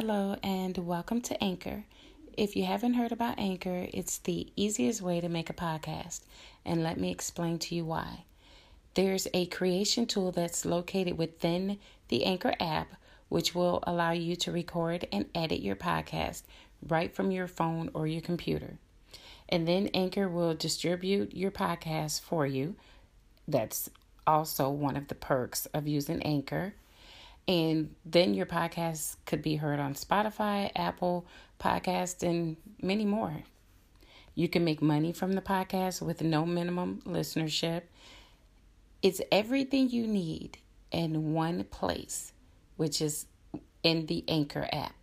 Hello, and welcome to Anchor. If you haven't heard about Anchor, it's the easiest way to make a podcast, and let me explain to you why. There's a creation tool that's located within the Anchor app, which will allow you to record and edit your podcast right from your phone or your computer. And then Anchor will distribute your podcast for you. That's also one of the perks of using Anchor. And then your podcast could be heard on Spotify, Apple Podcast, and many more. You can make money from the podcast with no minimum listenership. It's everything you need in one place, which is in the Anchor app.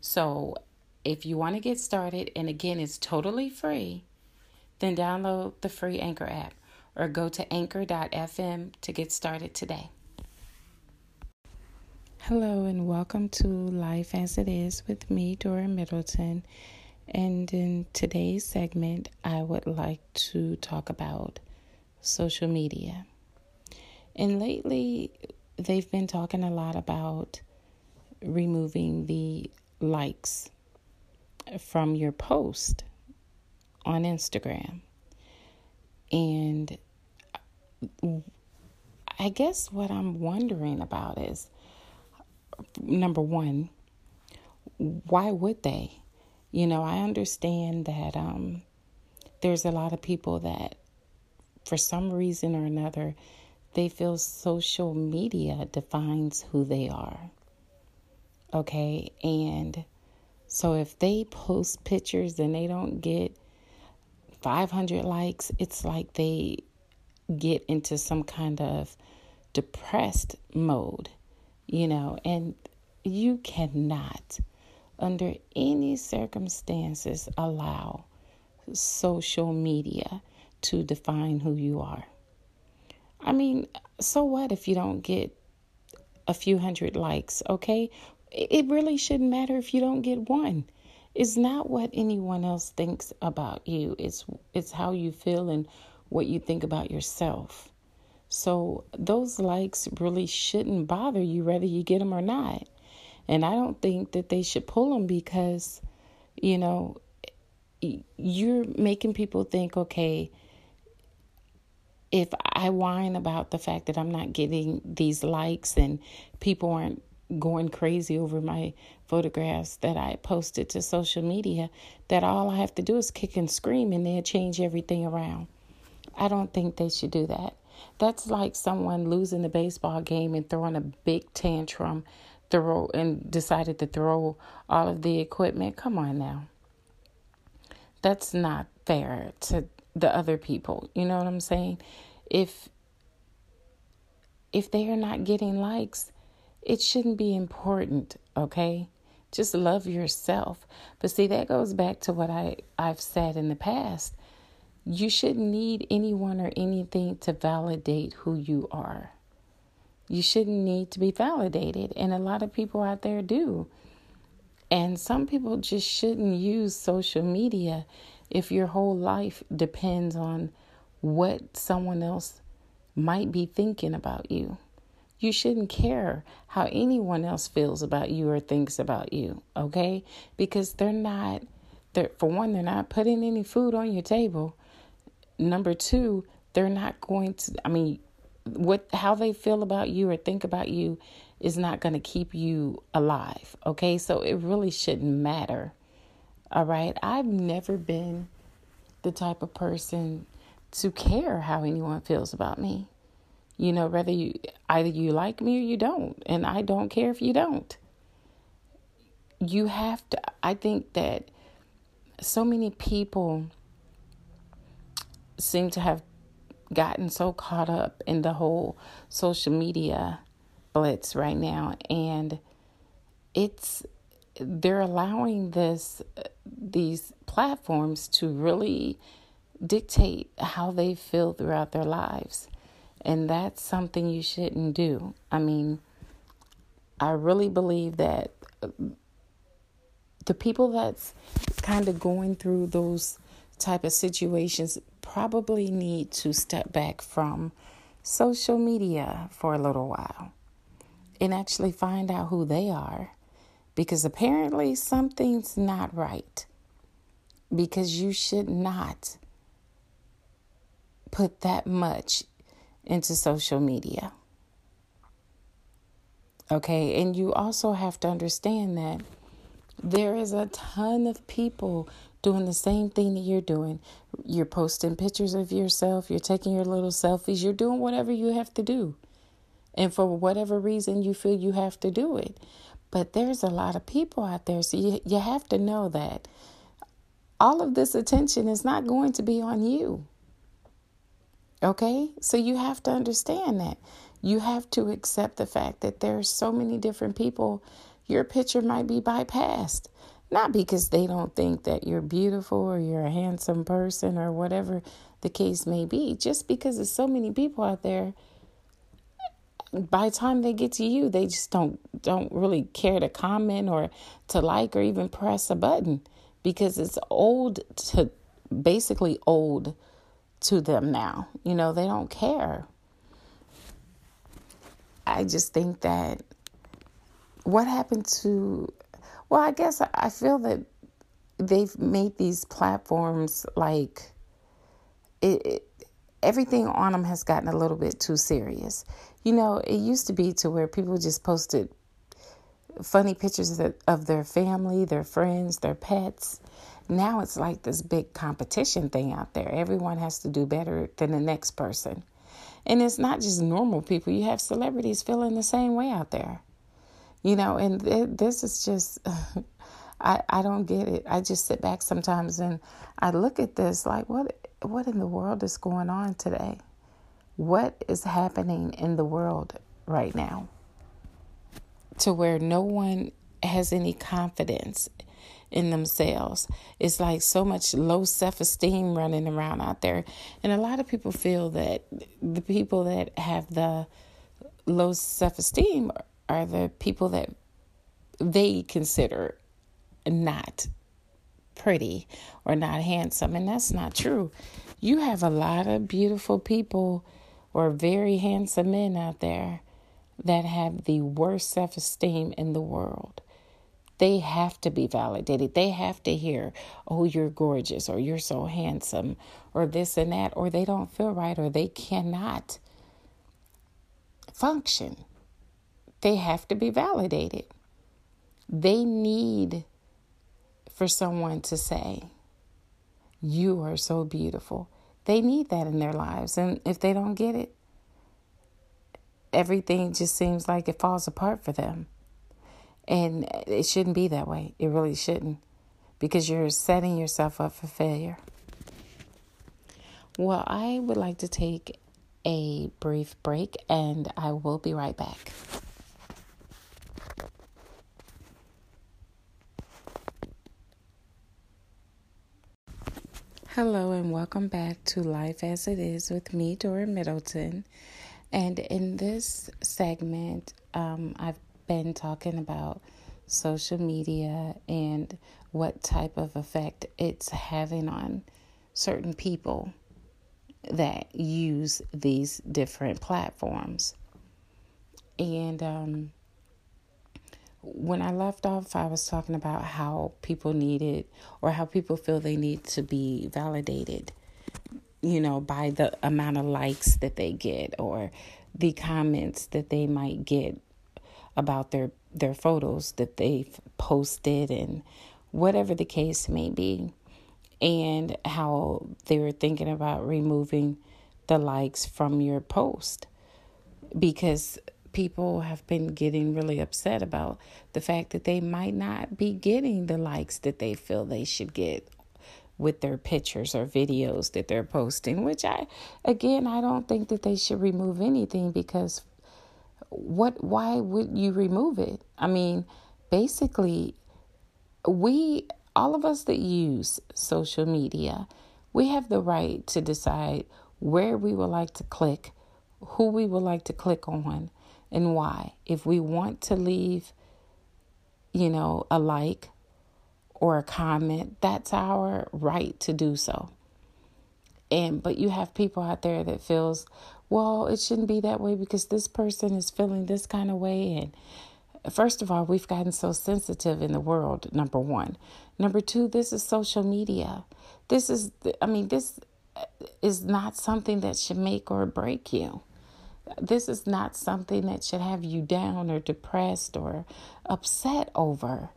So, if you want to get started, and again, it's totally free, then download the free Anchor app or go to anchor.fm to get started today. Hello, and welcome to Life as It Is with me, Dora Middleton. And in today's segment, I would like to talk about social media. And lately, they've been talking a lot about removing the likes from your post on Instagram. And I guess what I'm wondering about is number one, why would they? You know, I understand that um, there's a lot of people that, for some reason or another, they feel social media defines who they are. Okay, and so if they post pictures and they don't get 500 likes, it's like they get into some kind of depressed mode, you know, and you cannot, under any circumstances, allow social media to define who you are. I mean, so what if you don't get a few hundred likes, okay? It really shouldn't matter if you don't get one. It's not what anyone else thinks about you. It's it's how you feel and what you think about yourself. So those likes really shouldn't bother you whether you get them or not. And I don't think that they should pull them because you know you're making people think okay if I whine about the fact that I'm not getting these likes and people aren't going crazy over my photographs that I posted to social media, that all I have to do is kick and scream and they'll change everything around. I don't think they should do that. That's like someone losing the baseball game and throwing a big tantrum, throw and decided to throw all of the equipment. Come on now. That's not fair to the other people. You know what I'm saying? If if they are not getting likes, it shouldn't be important, okay? Just love yourself. But see, that goes back to what I, I've said in the past. You shouldn't need anyone or anything to validate who you are. You shouldn't need to be validated. And a lot of people out there do. And some people just shouldn't use social media if your whole life depends on what someone else might be thinking about you. You shouldn't care how anyone else feels about you or thinks about you, okay? Because they're not they're for one, they're not putting any food on your table. Number two, they're not going to I mean, what how they feel about you or think about you is not going to keep you alive, okay? So it really shouldn't matter. All right? I've never been the type of person to care how anyone feels about me. You know, whether you either you like me or you don't, and I don't care if you don't. You have to I think that so many people seem to have gotten so caught up in the whole social media blitz right now and it's they're allowing this these platforms to really dictate how they feel throughout their lives and that's something you shouldn't do. I mean, I really believe that the people that's kind of going through those type of situations probably need to step back from social media for a little while and actually find out who they are because apparently something's not right. Because you should not put that much into social media. Okay, and you also have to understand that there is a ton of people doing the same thing that you're doing. You're posting pictures of yourself, you're taking your little selfies, you're doing whatever you have to do. And for whatever reason you feel you have to do it. But there's a lot of people out there, so you, you have to know that all of this attention is not going to be on you. Okay? So you have to understand that. You have to accept the fact that there are so many different people. Your picture might be bypassed. Not because they don't think that you're beautiful or you're a handsome person or whatever the case may be, just because there's so many people out there. By the time they get to you, they just don't don't really care to comment or to like or even press a button because it's old to basically old to them now. You know, they don't care. I just think that what happened to, well, I guess I feel that they've made these platforms like it, it, everything on them has gotten a little bit too serious. You know, it used to be to where people just posted funny pictures of, of their family, their friends, their pets. Now it's like this big competition thing out there. Everyone has to do better than the next person. And it's not just normal people, you have celebrities feeling the same way out there. You know, and it, this is just, I, I don't get it. I just sit back sometimes and I look at this like, what, what in the world is going on today? What is happening in the world right now? To where no one has any confidence in themselves. It's like so much low self esteem running around out there. And a lot of people feel that the people that have the low self esteem are the people that they consider not pretty or not handsome. And that's not true. You have a lot of beautiful people or very handsome men out there that have the worst self esteem in the world. They have to be validated. They have to hear, oh, you're gorgeous, or you're so handsome, or this and that, or they don't feel right, or they cannot function. They have to be validated. They need for someone to say, You are so beautiful. They need that in their lives. And if they don't get it, everything just seems like it falls apart for them. And it shouldn't be that way. It really shouldn't because you're setting yourself up for failure. Well, I would like to take a brief break and I will be right back. Hello, and welcome back to Life as It Is with me, Dora Middleton. And in this segment, um, I've been talking about social media and what type of effect it's having on certain people that use these different platforms. And um, when I left off, I was talking about how people needed or how people feel they need to be validated, you know, by the amount of likes that they get or the comments that they might get about their their photos that they've posted and whatever the case may be. And how they were thinking about removing the likes from your post. Because people have been getting really upset about the fact that they might not be getting the likes that they feel they should get with their pictures or videos that they're posting which I again I don't think that they should remove anything because what why would you remove it? I mean, basically we all of us that use social media, we have the right to decide where we would like to click, who we would like to click on, and why. If we want to leave, you know, a like or a comment, that's our right to do so. And but you have people out there that feels, well, it shouldn't be that way because this person is feeling this kind of way and First of all, we've gotten so sensitive in the world, number one. Number two, this is social media. This is, I mean, this is not something that should make or break you. This is not something that should have you down or depressed or upset over.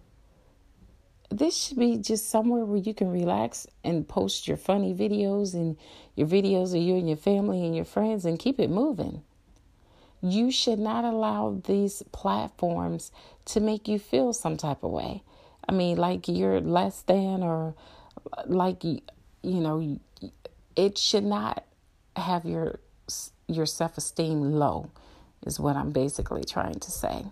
This should be just somewhere where you can relax and post your funny videos and your videos of you and your family and your friends and keep it moving. You should not allow these platforms to make you feel some type of way. I mean, like you're less than or like you know, it should not have your your self-esteem low is what I'm basically trying to say.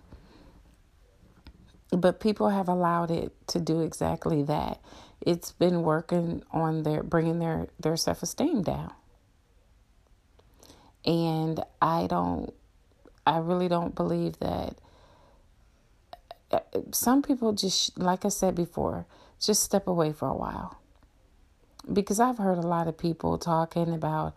But people have allowed it to do exactly that. It's been working on their bringing their their self-esteem down. And I don't I really don't believe that uh, some people just like I said before, just step away for a while. Because I've heard a lot of people talking about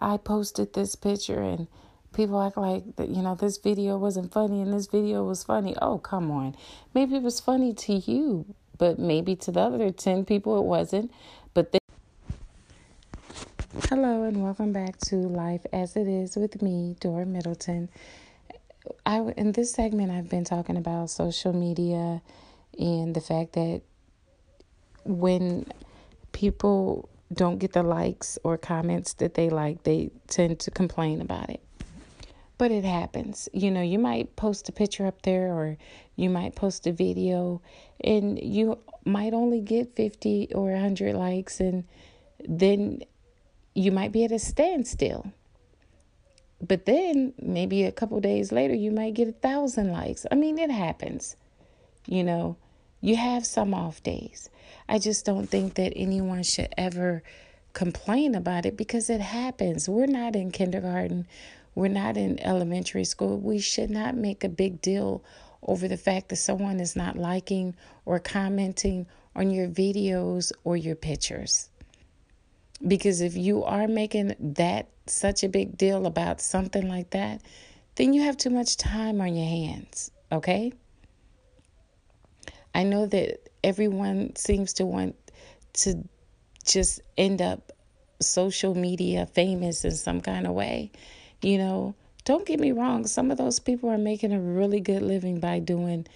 I posted this picture and people act like you know this video wasn't funny and this video was funny. Oh, come on. Maybe it was funny to you, but maybe to the other 10 people it wasn't. But they Hello and welcome back to Life as It Is with me, Dora Middleton. I in this segment I've been talking about social media and the fact that when people don't get the likes or comments that they like, they tend to complain about it. But it happens. You know, you might post a picture up there or you might post a video and you might only get 50 or 100 likes and then you might be at a standstill. But then maybe a couple days later you might get a thousand likes. I mean, it happens. You know, you have some off days. I just don't think that anyone should ever complain about it because it happens. We're not in kindergarten, we're not in elementary school. We should not make a big deal over the fact that someone is not liking or commenting on your videos or your pictures. Because if you are making that such a big deal about something like that, then you have too much time on your hands, okay? I know that everyone seems to want to just end up social media famous in some kind of way. You know, don't get me wrong, some of those people are making a really good living by doing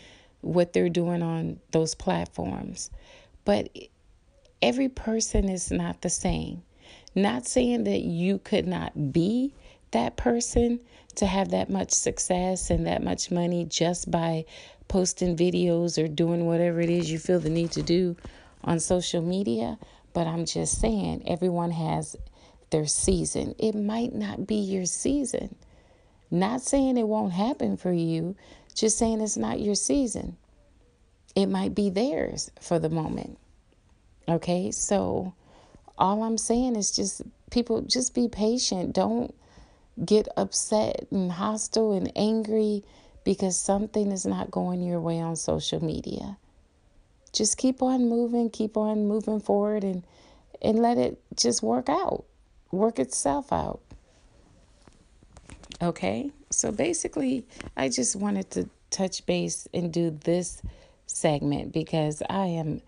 what they're doing on those platforms. But every person is not the same. Not saying that you could not be that person to have that much success and that much money just by posting videos or doing whatever it is you feel the need to do on social media. But I'm just saying, everyone has their season. It might not be your season. Not saying it won't happen for you, just saying it's not your season. It might be theirs for the moment. Okay, so all I'm saying is just people just be patient. Don't get upset and hostile and angry because something is not going your way on social media. Just keep on moving, keep on moving forward and and let it just work out. Work itself out. Okay? So basically, I just wanted to touch base and do this segment because I am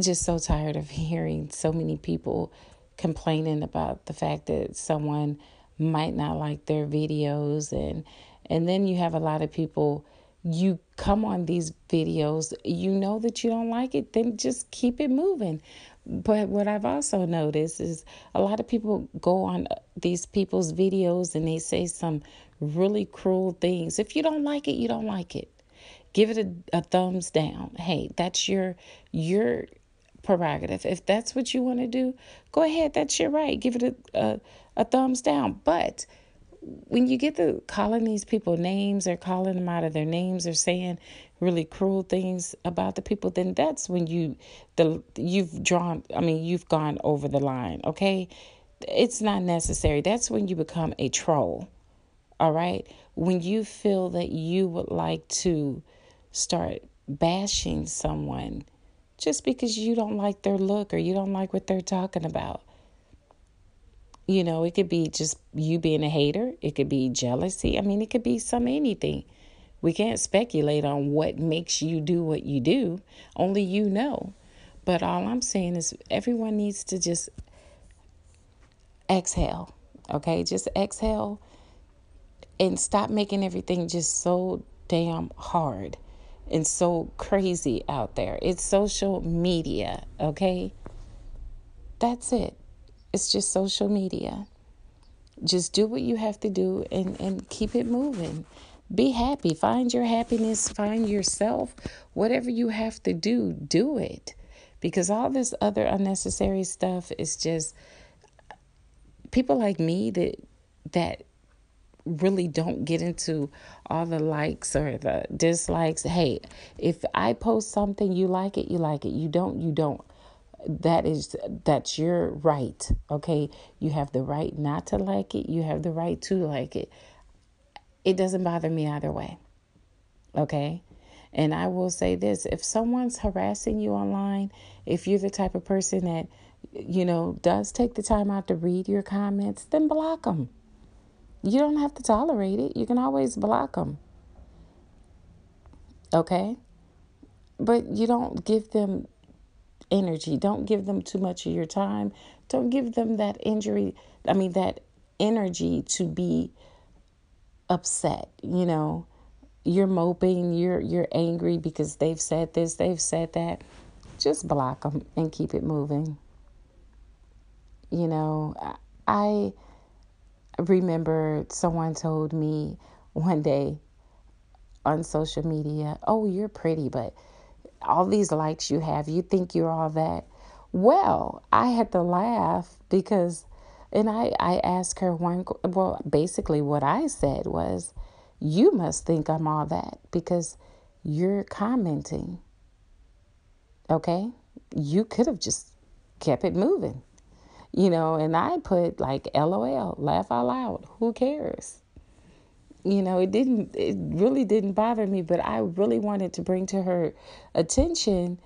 just so tired of hearing so many people complaining about the fact that someone might not like their videos and and then you have a lot of people you come on these videos, you know that you don't like it, then just keep it moving. But what I've also noticed is a lot of people go on uh, these people's videos and they say some really cruel things. If you don't like it, you don't like it. Give it a, a thumbs down. Hey, that's your your prerogative. If that's what you want to do, go ahead. That's your right. Give it a, a, a thumbs down. But when you get to calling these people names or calling them out of their names or saying really cruel things about the people then that's when you the you've drawn i mean you've gone over the line okay? It's not necessary. That's when you become a troll all right? When you feel that you would like to start bashing someone just because you don't like their look or you don't like what they're talking about you know, it could be just you being a hater, it could be jealousy. I mean, it could be some anything. We can't speculate on what makes you do what you do. Only you know. But all I'm saying is everyone needs to just exhale. Okay? Just exhale and stop making everything just so damn hard and so crazy out there. It's social media, okay? That's it. It's just social media. Just do what you have to do and, and keep it moving. Be happy. Find your happiness. Find yourself. Whatever you have to do, do it. Because all this other unnecessary stuff is just people like me that that really don't get into all the likes or the dislikes. Hey, if I post something, you like it, you like it. You don't, you don't. That is that's your right. Okay? You have the right not to like it. You have the right to like it. It doesn't bother me either way. Okay? And I will say this, if someone's harassing you online, if you're the type of person that you know, does take the time out to read your comments, then block them you don't have to tolerate it. You can always block them. Okay? But you don't give them energy. Don't give them too much of your time. Don't give them that injury, I mean, that energy to be upset, you know. You're moping, you're you're angry because they've said this, they've said that. Just block them and keep it moving. You know, I remember someone told me one day on social media, Oh, you're pretty, but all these likes you have, you think you're all that. Well, I had to laugh because, and I, I asked her one, well, basically what I said was, You must think I'm all that because you're commenting. Okay? You could have just kept it moving you know, and I put like LOL, laugh out loud. Who cares? You know, it didn't, it really didn't bother me, but I really wanted to bring to her attention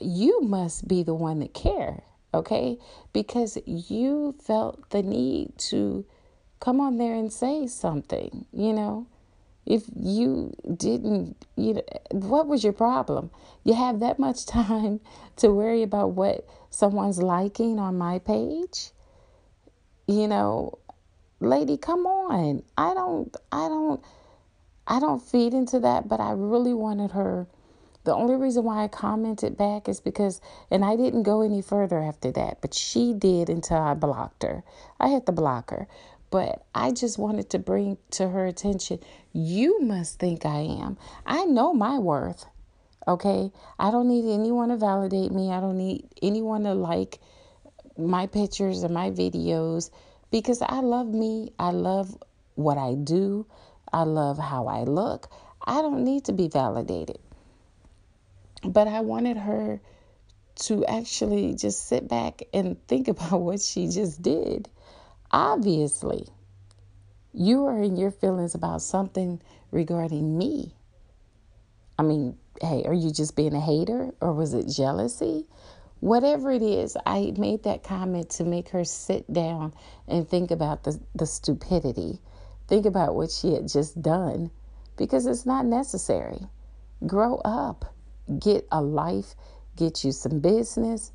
you must be the one that care, okay? Because you felt the need to come on there and say something, you know? If you didn't, you know, what was your problem? You have that much time to worry about what someone's liking on my page? You know, lady, come on. I don't, I don't, I don't feed into that, but I really wanted her. The only reason why I commented back is because, and I didn't go any further after that, but she did until I blocked her. I had to block her. But I just wanted to bring to her attention you must think I am. I know my worth. Okay? I don't need anyone to validate me. I don't need anyone to like my pictures or my videos because I love me. I love what I do. I love how I look. I don't need to be validated. But I wanted her to actually just sit back and think about what she just did. Obviously, you are in your feelings about something regarding me. I mean, hey, are you just being a hater or was it jealousy? Whatever it is, I made that comment to make her sit down and think about the, the stupidity. Think about what she had just done because it's not necessary. Grow up, get a life, get you some business,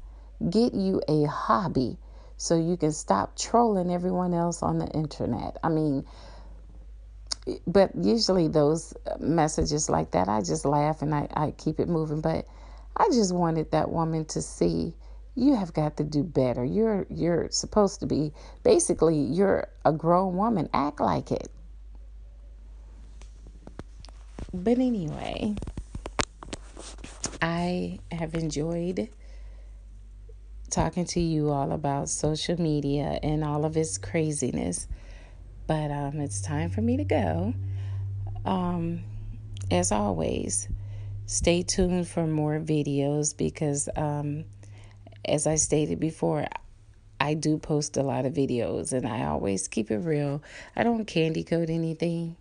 get you a hobby so you can stop trolling everyone else on the internet. I mean, but usually those messages like that, I just laugh and I, I keep it moving. But I just wanted that woman to see you have got to do better. You're you're supposed to be basically you're a grown woman. Act like it. But anyway, I have enjoyed talking to you all about social media and all of its craziness. But um, it's time for me to go. Um, as always, stay tuned for more videos because, um, as I stated before, I do post a lot of videos and I always keep it real. I don't candy coat anything.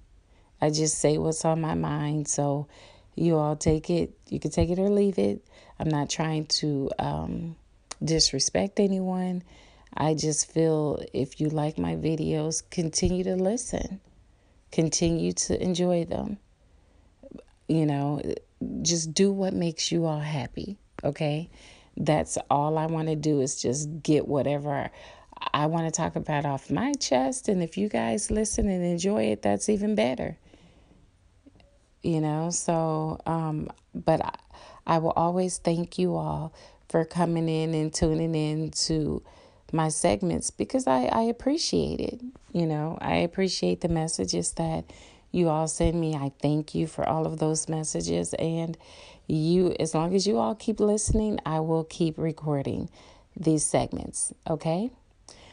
I just say what's on my mind. So you all take it, you can take it or leave it. I'm not trying to um, disrespect anyone. I just feel if you like my videos, continue to listen, continue to enjoy them. You know, just do what makes you all happy, okay? That's all I want to do is just get whatever I want to talk about off my chest. And if you guys listen and enjoy it, that's even better. You know, so, um, but I, I will always thank you all for coming in and tuning in to my segments because I, I appreciate it. You know, I appreciate the messages that you all send me. I thank you for all of those messages. And you, as long as you all keep listening, I will keep recording these segments. Okay?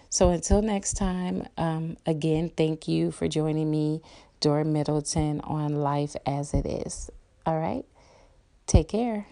So until next time, um, again, thank you for joining me, Dora Middleton, on Life as It Is. All right? Take care.